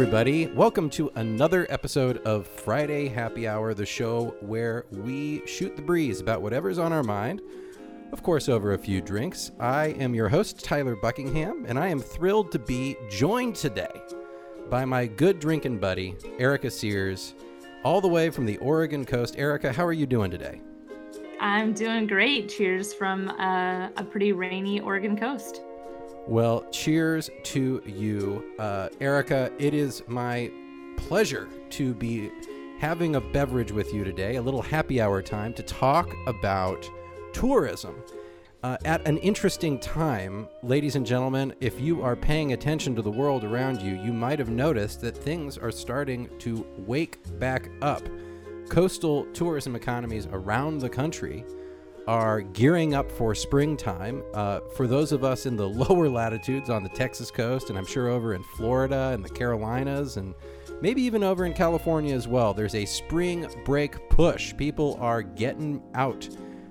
everybody. Welcome to another episode of Friday Happy Hour, the show where we shoot the breeze about whatever's on our mind, of course, over a few drinks. I am your host, Tyler Buckingham, and I am thrilled to be joined today by my good drinking buddy, Erica Sears, all the way from the Oregon coast. Erica, how are you doing today? I'm doing great. Cheers from uh, a pretty rainy Oregon coast. Well, cheers to you, uh, Erica. It is my pleasure to be having a beverage with you today, a little happy hour time to talk about tourism. Uh, at an interesting time, ladies and gentlemen, if you are paying attention to the world around you, you might have noticed that things are starting to wake back up. Coastal tourism economies around the country are gearing up for springtime. Uh, for those of us in the lower latitudes on the Texas coast, and I'm sure over in Florida and the Carolinas, and maybe even over in California as well, there's a spring break push. People are getting out,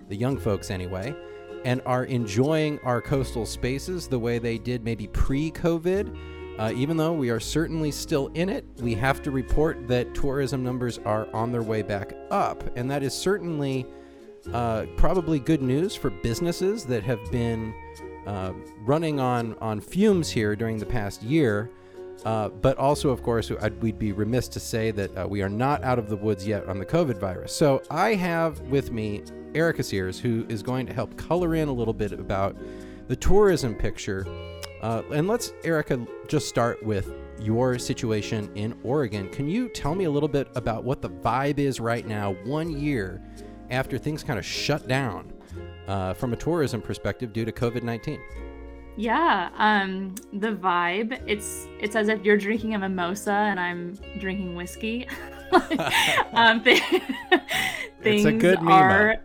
the young folks anyway, and are enjoying our coastal spaces the way they did maybe pre COVID. Uh, even though we are certainly still in it, we have to report that tourism numbers are on their way back up. And that is certainly uh, probably good news for businesses that have been uh, running on, on fumes here during the past year. Uh, but also, of course, I'd, we'd be remiss to say that uh, we are not out of the woods yet on the COVID virus. So I have with me Erica Sears, who is going to help color in a little bit about the tourism picture. Uh, and let's, Erica, just start with your situation in Oregon. Can you tell me a little bit about what the vibe is right now, one year after things kind of shut down uh, from a tourism perspective due to COVID 19? Yeah, um, the vibe. It's it's as if you're drinking a mimosa and I'm drinking whiskey. um, th- things it's a good are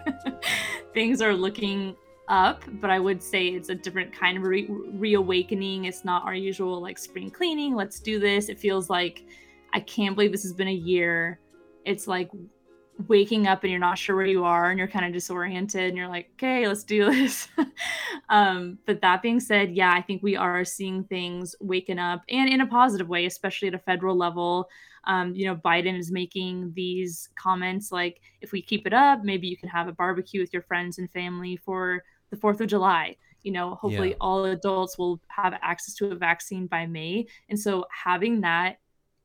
things are looking up, but I would say it's a different kind of re- reawakening. It's not our usual like spring cleaning. Let's do this. It feels like I can't believe this has been a year. It's like waking up and you're not sure where you are and you're kind of disoriented and you're like okay let's do this. Um, but that being said yeah i think we are seeing things waking up and in a positive way especially at a federal level. Um, you know biden is making these comments like if we keep it up maybe you can have a barbecue with your friends and family for the fourth of july. You know hopefully yeah. all adults will have access to a vaccine by may. And so having that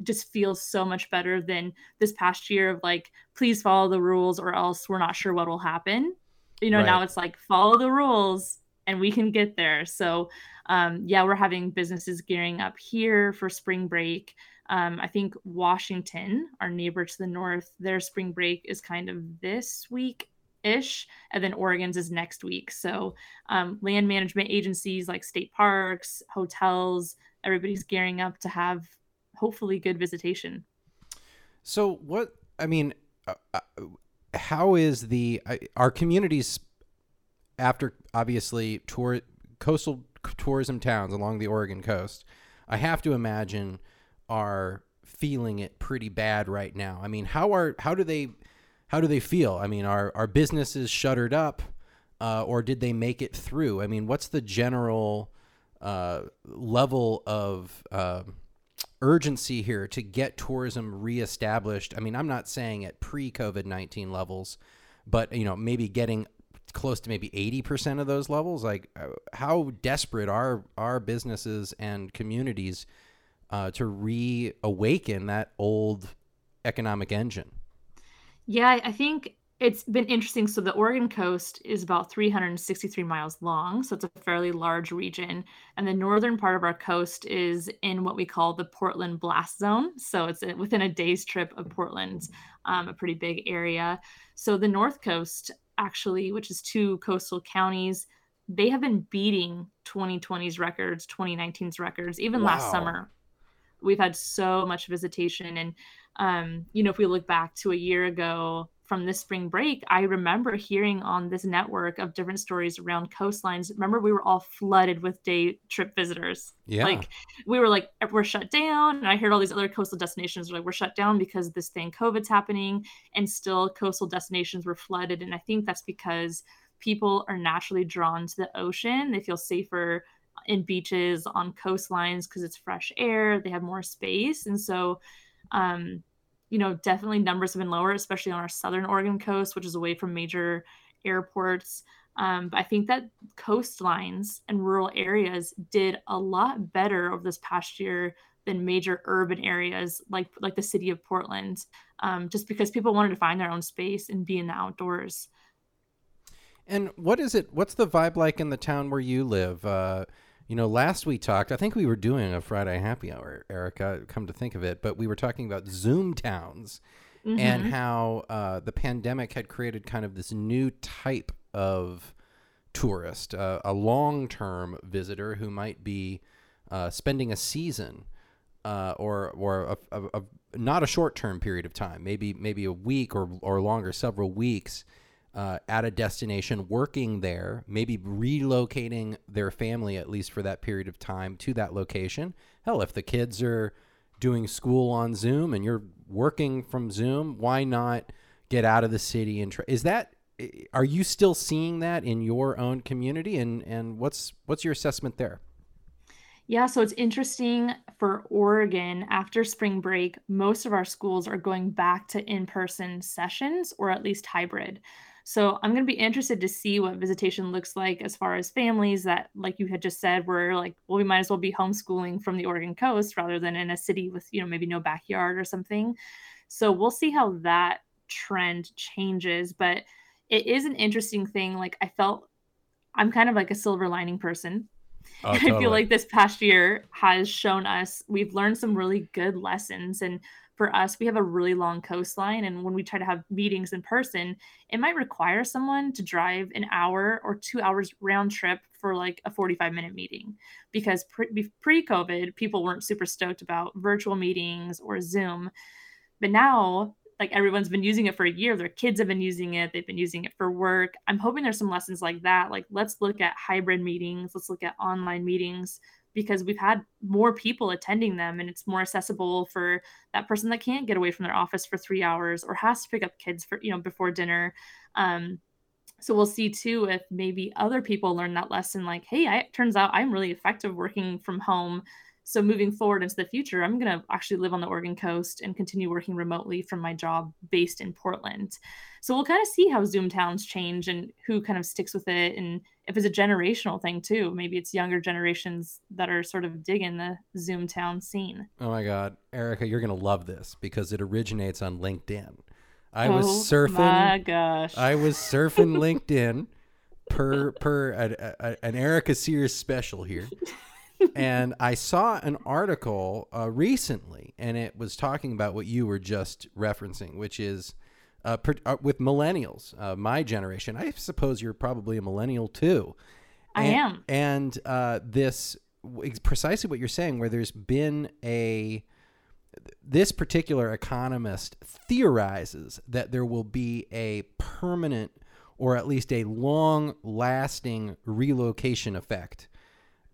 just feels so much better than this past year of like please follow the rules or else we're not sure what will happen. You know right. now it's like follow the rules and we can get there. So um, yeah we're having businesses gearing up here for spring break. Um, i think washington our neighbor to the north their spring break is kind of this week ish and then oregon's is next week. So um, land management agencies like state parks hotels everybody's gearing up to have hopefully good visitation. So what I mean, uh, uh, how is the uh, our communities after obviously tour coastal tourism towns along the Oregon coast? I have to imagine are feeling it pretty bad right now. I mean, how are how do they how do they feel? I mean, are are businesses shuttered up, uh, or did they make it through? I mean, what's the general uh, level of uh, urgency here to get tourism reestablished. I mean, I'm not saying at pre-COVID 19 levels, but you know, maybe getting close to maybe 80% of those levels. Like, uh, how desperate are our businesses and communities uh, to reawaken that old economic engine? Yeah, I think it's been interesting. So the Oregon coast is about 363 miles long, so it's a fairly large region. And the northern part of our coast is in what we call the Portland blast zone. So it's within a day's trip of Portland, um, a pretty big area. So the north coast, actually, which is two coastal counties, they have been beating 2020's records, 2019's records, even wow. last summer. We've had so much visitation, and um, you know, if we look back to a year ago, from this spring break, I remember hearing on this network of different stories around coastlines. Remember, we were all flooded with day trip visitors. Yeah. Like we were like, we're shut down. And I heard all these other coastal destinations were like, we're shut down because this thing COVID's happening. And still coastal destinations were flooded. And I think that's because people are naturally drawn to the ocean. They feel safer in beaches on coastlines because it's fresh air they have more space and so um, you know definitely numbers have been lower especially on our southern oregon coast which is away from major airports um, but i think that coastlines and rural areas did a lot better over this past year than major urban areas like like the city of portland um, just because people wanted to find their own space and be in the outdoors and what is it? What's the vibe like in the town where you live? Uh, you know, last we talked, I think we were doing a Friday happy hour, Erica, come to think of it, but we were talking about Zoom towns mm-hmm. and how uh, the pandemic had created kind of this new type of tourist, uh, a long term visitor who might be uh, spending a season. Uh, or or a, a, a, not a short term period of time, maybe maybe a week or or longer, several weeks, uh, at a destination, working there, maybe relocating their family at least for that period of time to that location. Hell, if the kids are doing school on Zoom and you're working from Zoom, why not get out of the city and try? Is that are you still seeing that in your own community and and what's what's your assessment there? Yeah, so it's interesting for Oregon after spring break, most of our schools are going back to in-person sessions or at least hybrid. So I'm going to be interested to see what visitation looks like as far as families that, like you had just said, were like, well, we might as well be homeschooling from the Oregon coast rather than in a city with, you know, maybe no backyard or something. So we'll see how that trend changes. But it is an interesting thing. Like I felt I'm kind of like a silver lining person. Oh, totally. I feel like this past year has shown us we've learned some really good lessons and for us, we have a really long coastline. And when we try to have meetings in person, it might require someone to drive an hour or two hours round trip for like a 45 minute meeting. Because pre COVID, people weren't super stoked about virtual meetings or Zoom. But now, like everyone's been using it for a year, their kids have been using it, they've been using it for work. I'm hoping there's some lessons like that. Like, let's look at hybrid meetings, let's look at online meetings because we've had more people attending them and it's more accessible for that person that can't get away from their office for three hours or has to pick up kids for you know before dinner um, so we'll see too if maybe other people learn that lesson like hey I, it turns out i'm really effective working from home so moving forward into the future i'm going to actually live on the oregon coast and continue working remotely from my job based in portland. So we'll kind of see how zoom towns change and who kind of sticks with it and if it's a generational thing too. Maybe it's younger generations that are sort of digging the zoom town scene. Oh my god. Erica you're going to love this because it originates on linkedin. I oh was surfing my gosh. I was surfing linkedin per per a, a, an erica sears special here and I saw an article uh, recently, and it was talking about what you were just referencing, which is uh, per, uh, with millennials, uh, my generation. I suppose you're probably a millennial too. I and, am. And uh, this is precisely what you're saying, where there's been a this particular economist theorizes that there will be a permanent or at least a long lasting relocation effect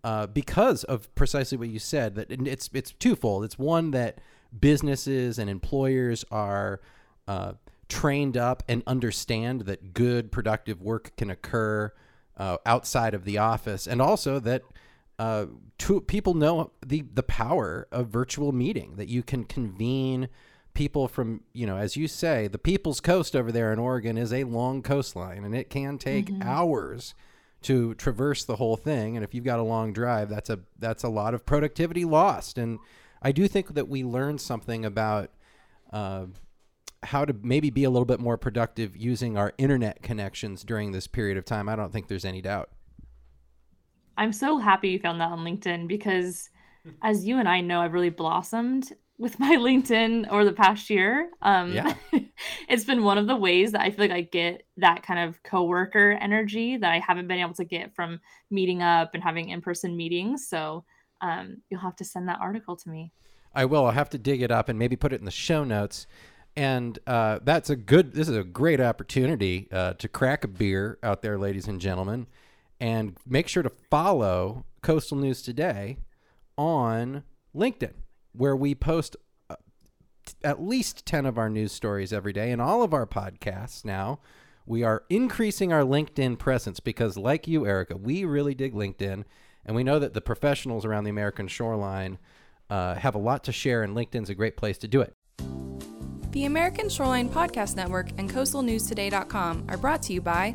uh, because of precisely what you said. That it's it's twofold. It's one that businesses and employers are uh, trained up and understand that good productive work can occur uh, outside of the office, and also that. Uh, to, people know the the power of virtual meeting that you can convene people from you know as you say the people's coast over there in Oregon is a long coastline and it can take mm-hmm. hours to traverse the whole thing. And if you've got a long drive, that's a that's a lot of productivity lost. And I do think that we learned something about uh, how to maybe be a little bit more productive using our internet connections during this period of time. I don't think there's any doubt. I'm so happy you found that on LinkedIn because, as you and I know, I've really blossomed with my LinkedIn over the past year. Um, yeah. it's been one of the ways that I feel like I get that kind of coworker energy that I haven't been able to get from meeting up and having in person meetings. So um, you'll have to send that article to me. I will. I'll have to dig it up and maybe put it in the show notes. And uh, that's a good, this is a great opportunity uh, to crack a beer out there, ladies and gentlemen. And make sure to follow Coastal News Today on LinkedIn where we post uh, at least 10 of our news stories every day and all of our podcasts now. We are increasing our LinkedIn presence because, like you, Erica, we really dig LinkedIn And we know that the professionals around the American shoreline uh, have a lot to share, and LinkedIn's a great place to do it. The American Shoreline Podcast Network and CoastalNewsToday.com are brought to you by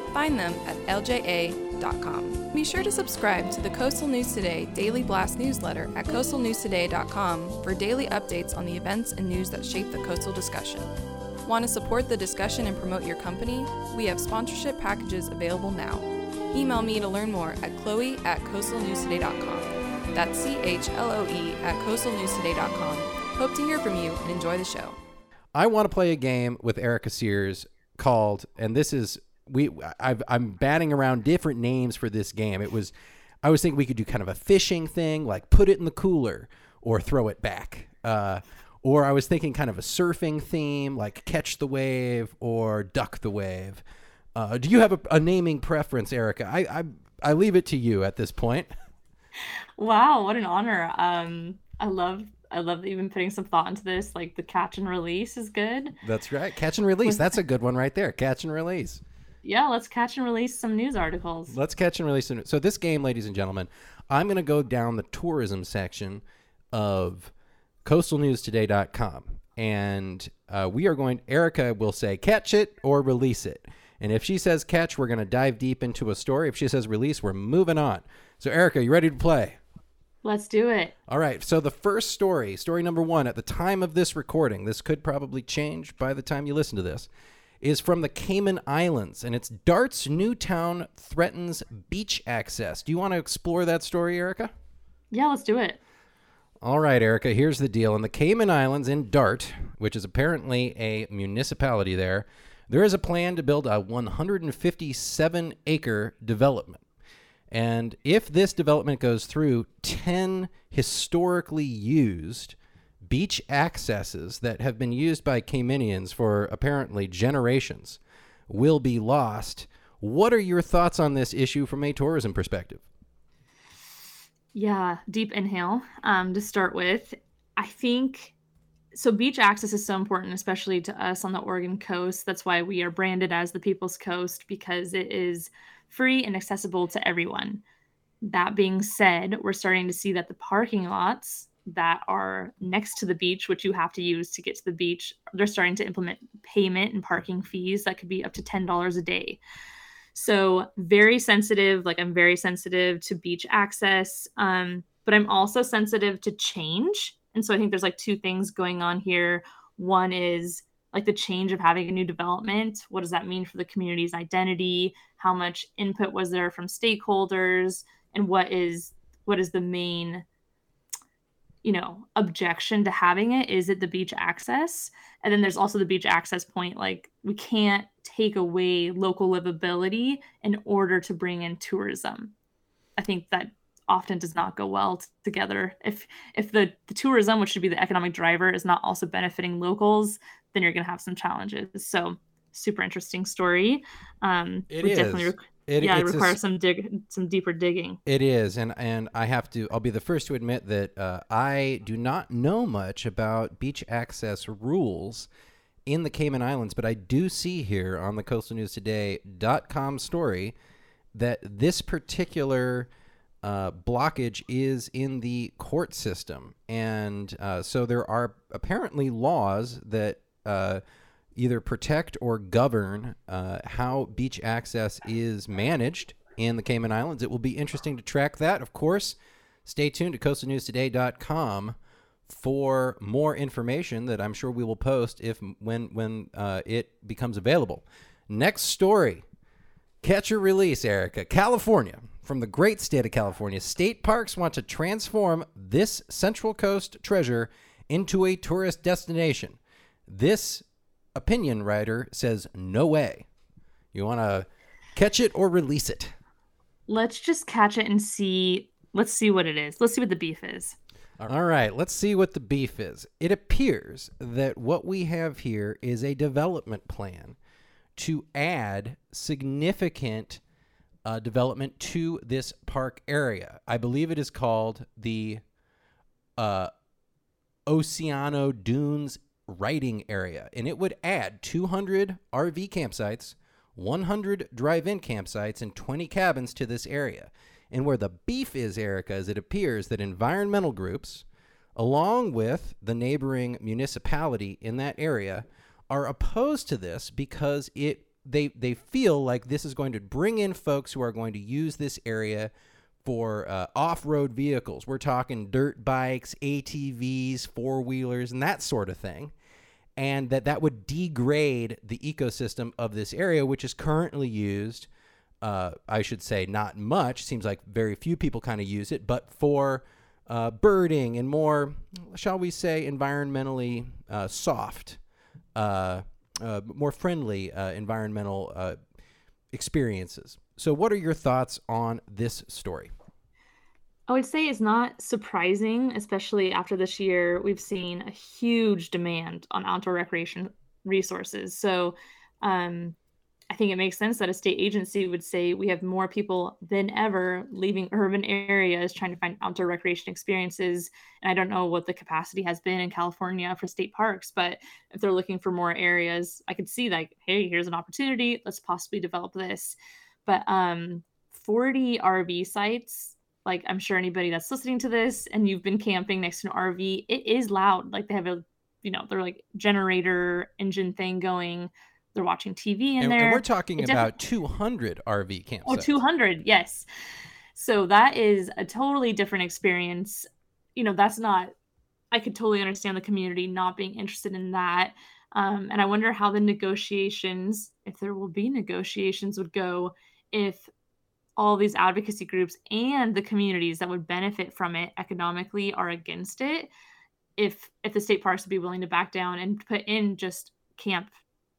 Find them at lja.com. Be sure to subscribe to the Coastal News Today Daily Blast newsletter at coastalnewstoday.com for daily updates on the events and news that shape the coastal discussion. Want to support the discussion and promote your company? We have sponsorship packages available now. Email me to learn more at chloe at coastalnewstoday.com. That's C H L O E at coastalnewstoday.com. Hope to hear from you and enjoy the show. I want to play a game with Erica Sears called, and this is we I've, I'm batting around different names for this game. It was I was thinking we could do kind of a fishing thing, like put it in the cooler or throw it back. Uh, or I was thinking kind of a surfing theme, like catch the wave or duck the wave. Uh, do you have a, a naming preference, Erica? I, I I leave it to you at this point. Wow, what an honor. Um, I love I love that you've been putting some thought into this. Like the catch and release is good. That's right. Catch and release. That's a good one right there. Catch and release. Yeah, let's catch and release some news articles. Let's catch and release. Some, so this game, ladies and gentlemen, I'm going to go down the tourism section of coastalnewstoday.com, and uh, we are going. Erica will say catch it or release it, and if she says catch, we're going to dive deep into a story. If she says release, we're moving on. So Erica, you ready to play? Let's do it. All right. So the first story, story number one, at the time of this recording, this could probably change by the time you listen to this is from the Cayman Islands, and it's Dart's new town threatens beach access. Do you want to explore that story, Erica? Yeah, let's do it. All right, Erica, here's the deal. In the Cayman Islands in Dart, which is apparently a municipality there, there is a plan to build a 157 acre development. And if this development goes through, 10 historically used beach accesses that have been used by Caymanians for apparently generations will be lost. What are your thoughts on this issue from a tourism perspective? Yeah, deep inhale um, to start with. I think so. Beach access is so important, especially to us on the Oregon coast. That's why we are branded as the People's Coast because it is free and accessible to everyone. That being said, we're starting to see that the parking lots that are next to the beach, which you have to use to get to the beach, they're starting to implement payment and parking fees that could be up to $10 a day. So, very sensitive. Like, I'm very sensitive to beach access, um, but I'm also sensitive to change. And so, I think there's like two things going on here. One is like the change of having a new development. What does that mean for the community's identity? How much input was there from stakeholders? And what is what is the main you know objection to having it is it the beach access. And then there's also the beach access point like we can't take away local livability in order to bring in tourism. I think that often does not go well t- together. If if the, the tourism which should be the economic driver is not also benefiting locals then you're going to have some challenges. So super interesting story. Um it we is. definitely rec- It, yeah, it a requires s- some dig, some deeper digging. It is, and and I have to. I'll be the first to admit that uh, I do not know much about beach access rules in the Cayman Islands, but I do see here on the Coastal News CoastalNewsToday.com story that this particular uh, blockage is in the court system, and uh, so there are apparently laws that. Either protect or govern uh, how beach access is managed in the Cayman Islands. It will be interesting to track that, of course. Stay tuned to coastalnewstoday.com for more information that I'm sure we will post if when when uh, it becomes available. Next story. Catch or release, Erica. California. From the great state of California, state parks want to transform this Central Coast treasure into a tourist destination. This opinion writer says no way. You want to catch it or release it? Let's just catch it and see. Let's see what it is. Let's see what the beef is. All right, let's see what the beef is. It appears that what we have here is a development plan to add significant uh, development to this park area. I believe it is called the uh, Oceano Dunes Riding Area, and it would add 200 RV campsites, 100 drive in campsites, and 20 cabins to this area. And where the beef is, Erica, is it appears that environmental groups, along with the neighboring municipality in that area, are opposed to this because it they they feel like this is going to bring in folks who are going to use this area for uh, off-road vehicles. We're talking dirt bikes, ATVs, four-wheelers, and that sort of thing. And that that would degrade the ecosystem of this area, which is currently used uh, I should say, not much. Seems like very few people kind of use it, but for uh, birding and more, shall we say, environmentally uh, soft, uh, uh, more friendly uh, environmental experiences. So, what are your thoughts on this story? I would say it's not surprising, especially after this year, we've seen a huge demand on outdoor recreation resources. So, um, I think it makes sense that a state agency would say we have more people than ever leaving urban areas trying to find outdoor recreation experiences. And I don't know what the capacity has been in California for state parks, but if they're looking for more areas, I could see like, hey, here's an opportunity. Let's possibly develop this. But um, 40 RV sites, like I'm sure anybody that's listening to this and you've been camping next to an RV, it is loud. Like they have a, you know, they're like generator engine thing going they're watching TV in and, there. And we're talking about 200 RV campsites. Oh, 200, yes. So that is a totally different experience. You know, that's not, I could totally understand the community not being interested in that. Um, and I wonder how the negotiations, if there will be negotiations, would go if all these advocacy groups and the communities that would benefit from it economically are against it. If if the state parks would be willing to back down and put in just camp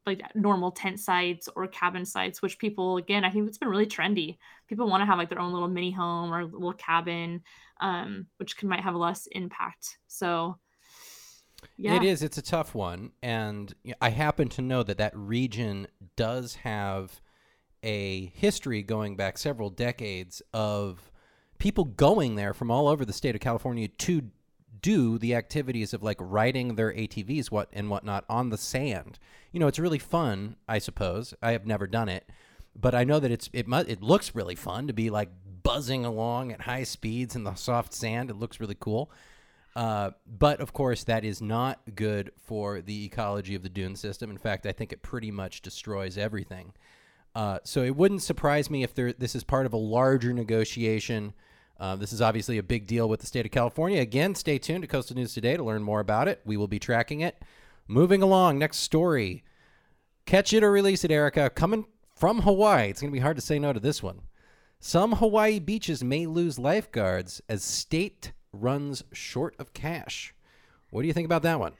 like normal tent sites or cabin sites, which people again, I think it's been really trendy. People want to have like their own little mini home or little cabin, um, which can might have less impact. So yeah. It is. It's a tough one, and I happen to know that that region does have a history going back several decades of people going there from all over the state of California to do the activities of like riding their ATVs what and whatnot on the sand. You know, it's really fun, I suppose. I have never done it, but I know that it's it mu- it looks really fun to be like buzzing along at high speeds in the soft sand. It looks really cool. Uh, but of course, that is not good for the ecology of the dune system. In fact, I think it pretty much destroys everything. Uh, so it wouldn't surprise me if there, this is part of a larger negotiation uh, this is obviously a big deal with the state of California. Again, stay tuned to Coastal News Today to learn more about it. We will be tracking it. Moving along, next story. Catch it or release it, Erica. Coming from Hawaii. It's going to be hard to say no to this one. Some Hawaii beaches may lose lifeguards as state runs short of cash. What do you think about that one?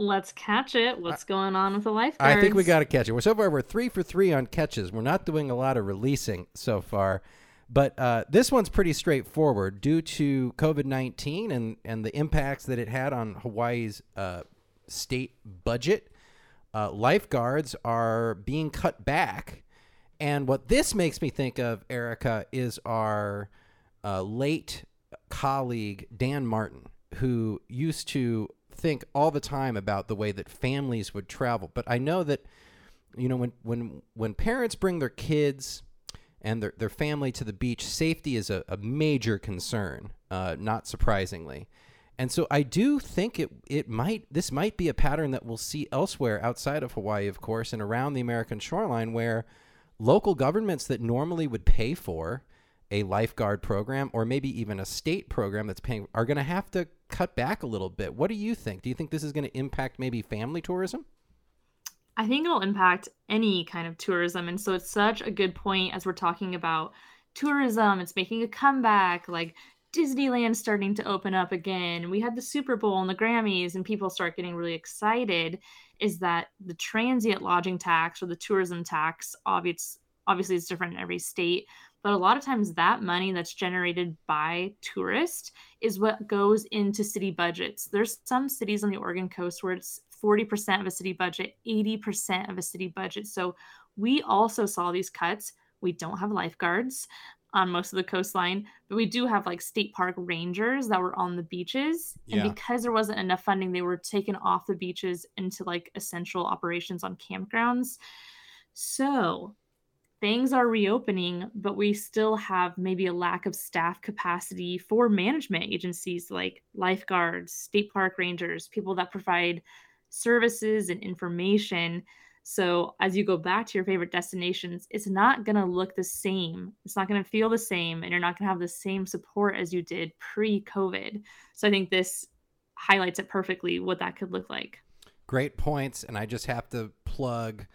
Let's catch it. What's going on with the lifeguards? I think we got to catch it. We're so far we're three for three on catches. We're not doing a lot of releasing so far. But uh, this one's pretty straightforward due to COVID 19 and, and the impacts that it had on Hawaii's uh, state budget. Uh, lifeguards are being cut back. And what this makes me think of, Erica, is our uh, late colleague, Dan Martin, who used to think all the time about the way that families would travel. But I know that, you know, when, when, when parents bring their kids and their, their family to the beach, safety is a, a major concern, uh, not surprisingly. And so I do think it it might this might be a pattern that we'll see elsewhere outside of Hawaii, of course, and around the American shoreline where local governments that normally would pay for a lifeguard program or maybe even a state program that's paying are going to have to cut back a little bit. What do you think? Do you think this is going to impact maybe family tourism? I think it'll impact any kind of tourism. And so it's such a good point as we're talking about tourism. It's making a comeback, like Disneyland starting to open up again. We had the Super Bowl and the Grammys, and people start getting really excited. Is that the transient lodging tax or the tourism tax? Obvious, obviously, it's different in every state, But a lot of times, that money that's generated by tourists is what goes into city budgets. There's some cities on the Oregon coast where it's 40% of a city budget, 80% of a city budget. So we also saw these cuts. We don't have lifeguards on most of the coastline, but we do have like state park rangers that were on the beaches. And Yeah. because there wasn't enough funding, they were taken off the beaches into like essential operations on campgrounds. So things are reopening, but we still have maybe a lack of staff capacity for management agencies like lifeguards, state park rangers, people that provide services and information. So, as you go back to your favorite destinations, it's not going to look the same. It's not going to feel the same, and you're not going to have the same support as you did pre COVID. So, I think this highlights it perfectly what that could look like. Great points, and I just have to plug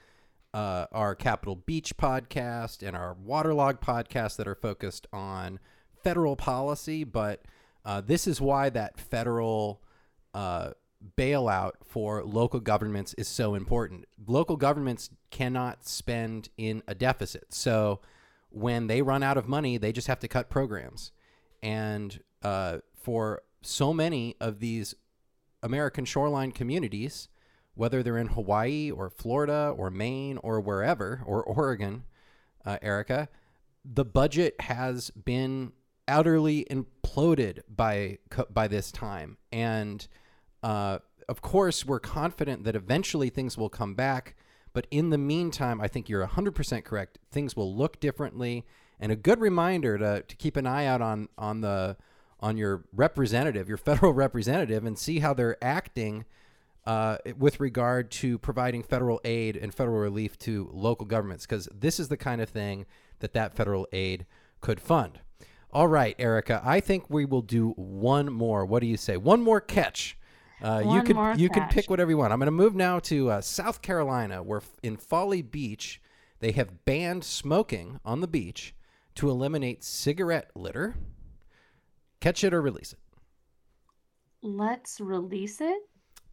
uh, our Capital Beach podcast and our Waterlog podcast that are focused on federal policy. But uh, this is why that federal uh, bailout for local governments is so important. Local governments cannot spend in a deficit, so when they run out of money, they just have to cut programs. And uh, for so many of these American shoreline communities, whether they're in Hawaii or Florida or Maine or wherever or Oregon, uh, Erica, the budget has been utterly imploded by by this time, and uh, of course we're confident that eventually things will come back. But in the meantime, I think you're 100% correct. Things will look differently, and a good reminder to, to keep an eye out on on the on your representative, your federal representative, and see how they're acting uh, with regard to providing federal aid and federal relief to local governments, because this is the kind of thing that that federal aid could fund. All right, Erica, I think we will do one more. What do you say? One more catch. Uh, you can more you can pick whatever you want. I'm going to move now to uh, South Carolina, where in Folly Beach they have banned smoking on the beach to eliminate cigarette litter. Catch it or release it. Let's release it.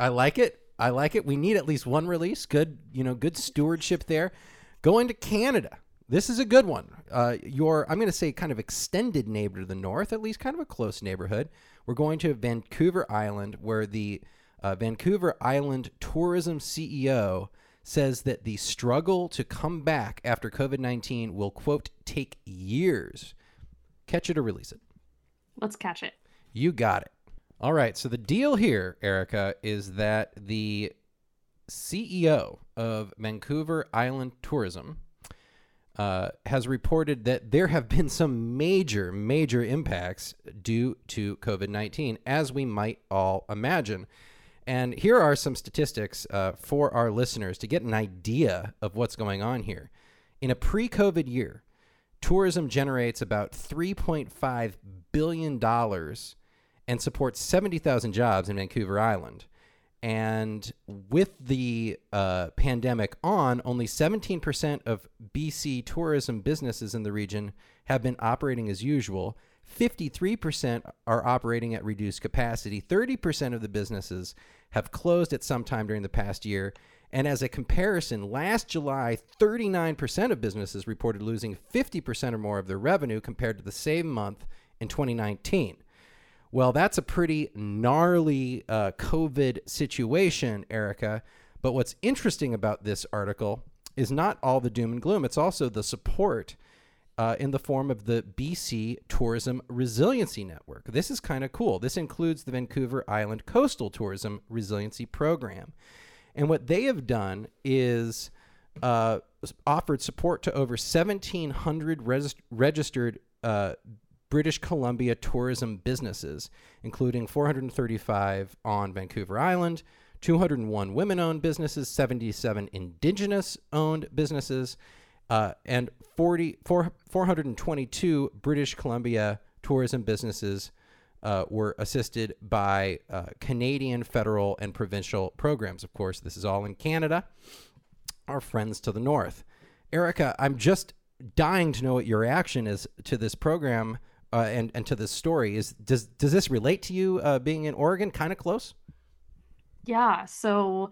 I like it. I like it. We need at least one release. Good, you know, good stewardship there. Going to Canada. This is a good one. Uh, your, I'm going to say, kind of extended neighbor to the north, at least kind of a close neighborhood. We're going to Vancouver Island, where the uh, Vancouver Island tourism CEO says that the struggle to come back after COVID 19 will, quote, take years. Catch it or release it. Let's catch it. You got it. All right. So the deal here, Erica, is that the CEO of Vancouver Island Tourism uh, has reported that there have been some major, major impacts due to COVID 19, as we might all imagine. And here are some statistics uh, for our listeners to get an idea of what's going on here. In a pre COVID year, tourism generates about $3.5 billion and supports 70,000 jobs in Vancouver Island. And with the uh, pandemic on, only 17% of BC tourism businesses in the region have been operating as usual. 53% are operating at reduced capacity. 30% of the businesses have closed at some time during the past year. And as a comparison, last July, 39% of businesses reported losing 50% or more of their revenue compared to the same month in 2019. Well, that's a pretty gnarly uh, COVID situation, Erica. But what's interesting about this article is not all the doom and gloom, it's also the support uh, in the form of the BC Tourism Resiliency Network. This is kind of cool. This includes the Vancouver Island Coastal Tourism Resiliency Program. And what they have done is uh, offered support to over 1,700 res- registered uh, British Columbia tourism businesses, including 435 on Vancouver Island, 201 women owned businesses, 77 indigenous owned businesses, uh, and 40, four, 422 British Columbia tourism businesses uh, were assisted by uh, Canadian federal and provincial programs. Of course, this is all in Canada. Our friends to the north. Erica, I'm just dying to know what your reaction is to this program uh, and and to this story. Is does does this relate to you uh, being in Oregon? Kind of close. Yeah. So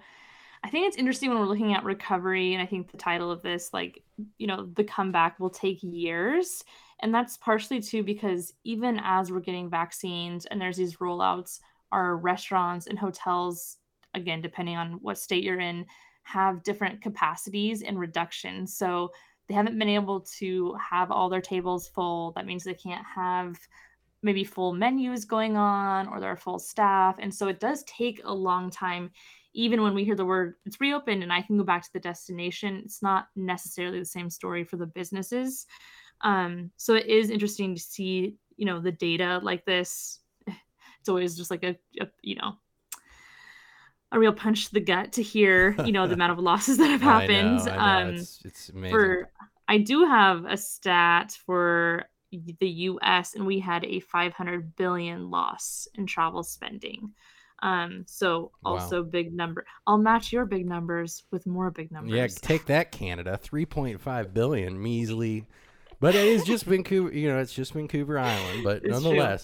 I think it's interesting when we're looking at recovery. And I think the title of this, like, you know, the comeback will take years. And that's partially too because even as we're getting vaccines and there's these rollouts, our restaurants and hotels, again, depending on what state you're in, have different capacities and reductions. So they haven't been able to have all their tables full. That means they can't have maybe full menus going on or they're full staff. And so it does take a long time even when we hear the word it's reopened and I can go back to the destination, it's not necessarily the same story for the businesses. Um, so it is interesting to see, you know, the data like this. It's always just like a, a you know, a real punch to the gut to hear, you know, the amount of losses that have happened. I know, I know. Um, it's, it's amazing. for I do have a stat for the US and we had a 500 billion loss in travel spending. Um, so Wow. also big number. I'll match your big numbers with more big numbers. Yeah, take that, Canada. Three point five billion, measly. But it is just Vancouver. You know, it's just Vancouver Island. But It's true.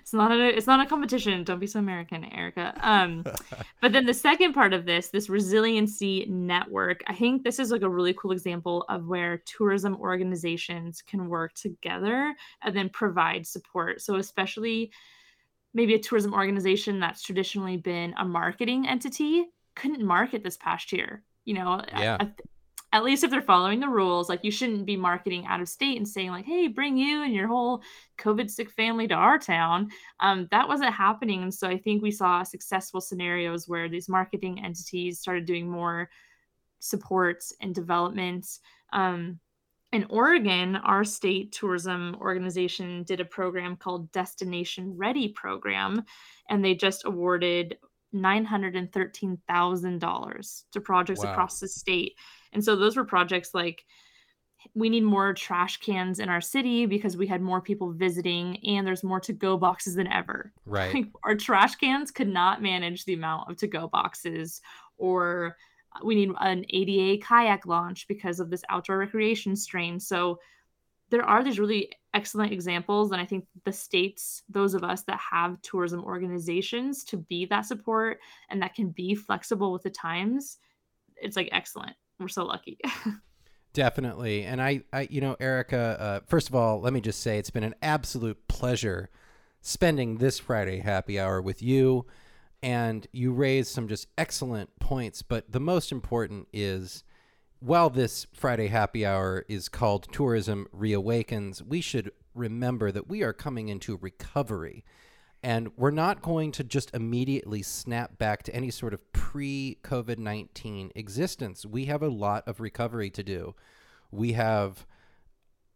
It's not a it's not a competition. Don't be so American, Erica. Um, but then the second part of this, this resiliency network, I think this is like a really cool example of where tourism organizations can work together and then provide support. So especially maybe a tourism organization that's traditionally been a marketing entity couldn't market this past year. You know, Yeah. At least if they're following the rules, like you shouldn't be marketing out of state and saying like, "Hey, bring you and your whole COVID sick family to our town." Um, that wasn't happening, and so I think we saw successful scenarios where these marketing entities started doing more supports and developments. Um, in Oregon, our state tourism organization did a program called Destination Ready Program, and they just awarded $913,000 to projects Wow. across the state. And so those were projects like we need more trash cans in our city because we had more people visiting and there's more to go boxes than ever. right? Like our trash cans could not manage the amount of to go boxes or we need an ADA kayak launch because of this outdoor recreation strain. So there are these really excellent examples and I think the states those of us that have tourism organizations to be that support and that can be flexible with the times it's like excellent. We're so lucky. Definitely. And I, I you know, Erica, uh, first of all, let me just say it's been an absolute pleasure spending this Friday happy hour with you. And you raised some just excellent points. But the most important is while this Friday happy hour is called Tourism Reawakens, we should remember that we are coming into recovery. And we're not going to just immediately snap back to any sort of pre COVID 19 existence. We have a lot of recovery to do. We have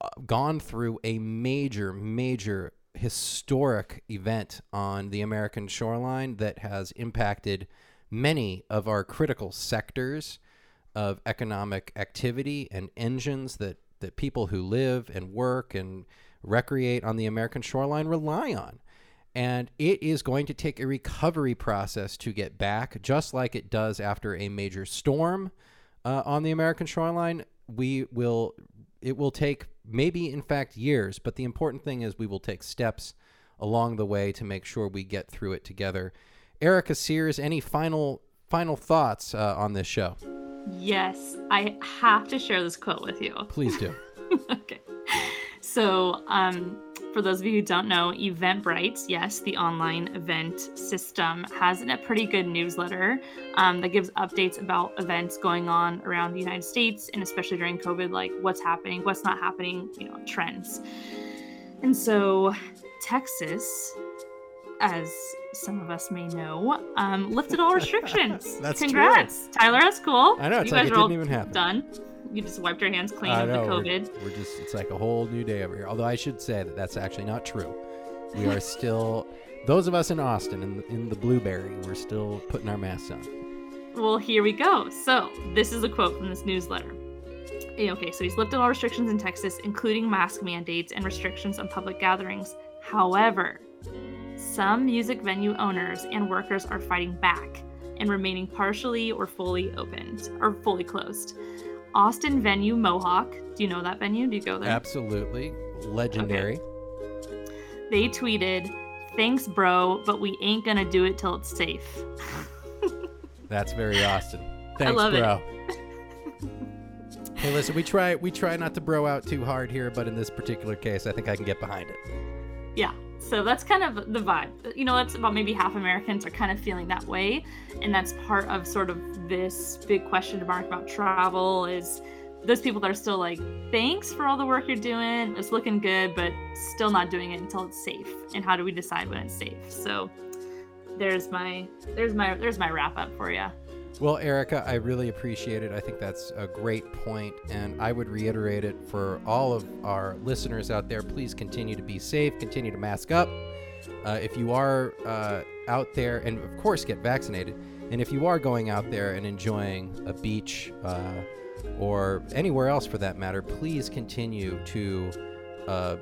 uh, gone through a major, major historic event on the American shoreline that has impacted many of our critical sectors of economic activity and engines that, that people who live and work and recreate on the American shoreline rely on. And it is going to take a recovery process to get back, just like it does after a major storm uh, on the American shoreline. We will, it will take maybe, in fact, years, but the important thing is we will take steps along the way to make sure we get through it together. Erica Sears, any final final thoughts uh, on this show? yes, I have to share this quote with you. Please do. okay. So, um, for those of you who don't know, Eventbrite, yes, the online event system, has a pretty good newsletter um, that gives updates about events going on around the United States and especially during COVID, like what's happening, what's not happening, you know, trends. And so, Texas, as some of us may know, um, lifted all restrictions. That's true. Congrats, Tyler. That's cool. I know, it's you like guys it didn't even happen. Done. You just wiped your hands clean I of the know, we're- COVID. We're, just, it's like a whole new day over here. Although I should say that that's actually not true. We are still, those of us in Austin, in, in the Blueberry, we're still putting our masks on. Well, here we go. So, this is a quote from this newsletter. Eh, Okay, so he's lifted all restrictions in Texas, including mask mandates and restrictions on public gatherings. However, some music venue owners and workers are fighting back and remaining partially or fully opened or fully closed. Austin venue Mohawk. Do you know that venue? Do you go there? Absolutely. Legendary. They tweeted, Thanks, bro, but we ain't gonna do it till it's safe. That's very Austin. Thanks, love it. bro. Hey, listen, we try we try not to bro out too hard here, but in this particular case, I think I can get behind it. Yeah. So that's kind of the vibe. You know, that's about maybe half Americans are kind of feeling that way, and that's part of sort of this big question mark about travel is those people that are still like, thanks for all the work you're doing. It's looking good, but still not doing it until it's safe. And how do we decide when it's safe? So there's my there's my there's my wrap up for you. Well, Erica, I really appreciate it. I think that's a great point, and I would reiterate it for all of our listeners out there. Please continue to be safe, continue to mask up. Uh, if you are uh, out there, and of course, get vaccinated. And if you are going out there and enjoying a beach uh, or anywhere else for that matter, please continue to uh,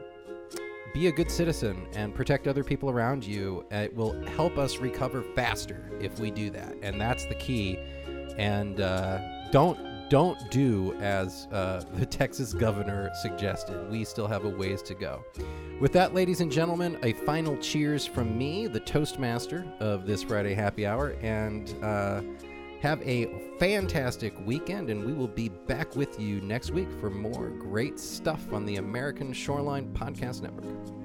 be a good citizen and protect other people around you. It will help us recover faster if we do that, and that's the key. And uh, don't don't do as uh, the Texas governor suggested. We still have a ways to go. With that, ladies and gentlemen, a final cheers from me, the Toastmaster of this Friday happy hour, and uh, have a fantastic weekend. And we will be back with you next week for more great stuff on the American Shoreline Podcast Network.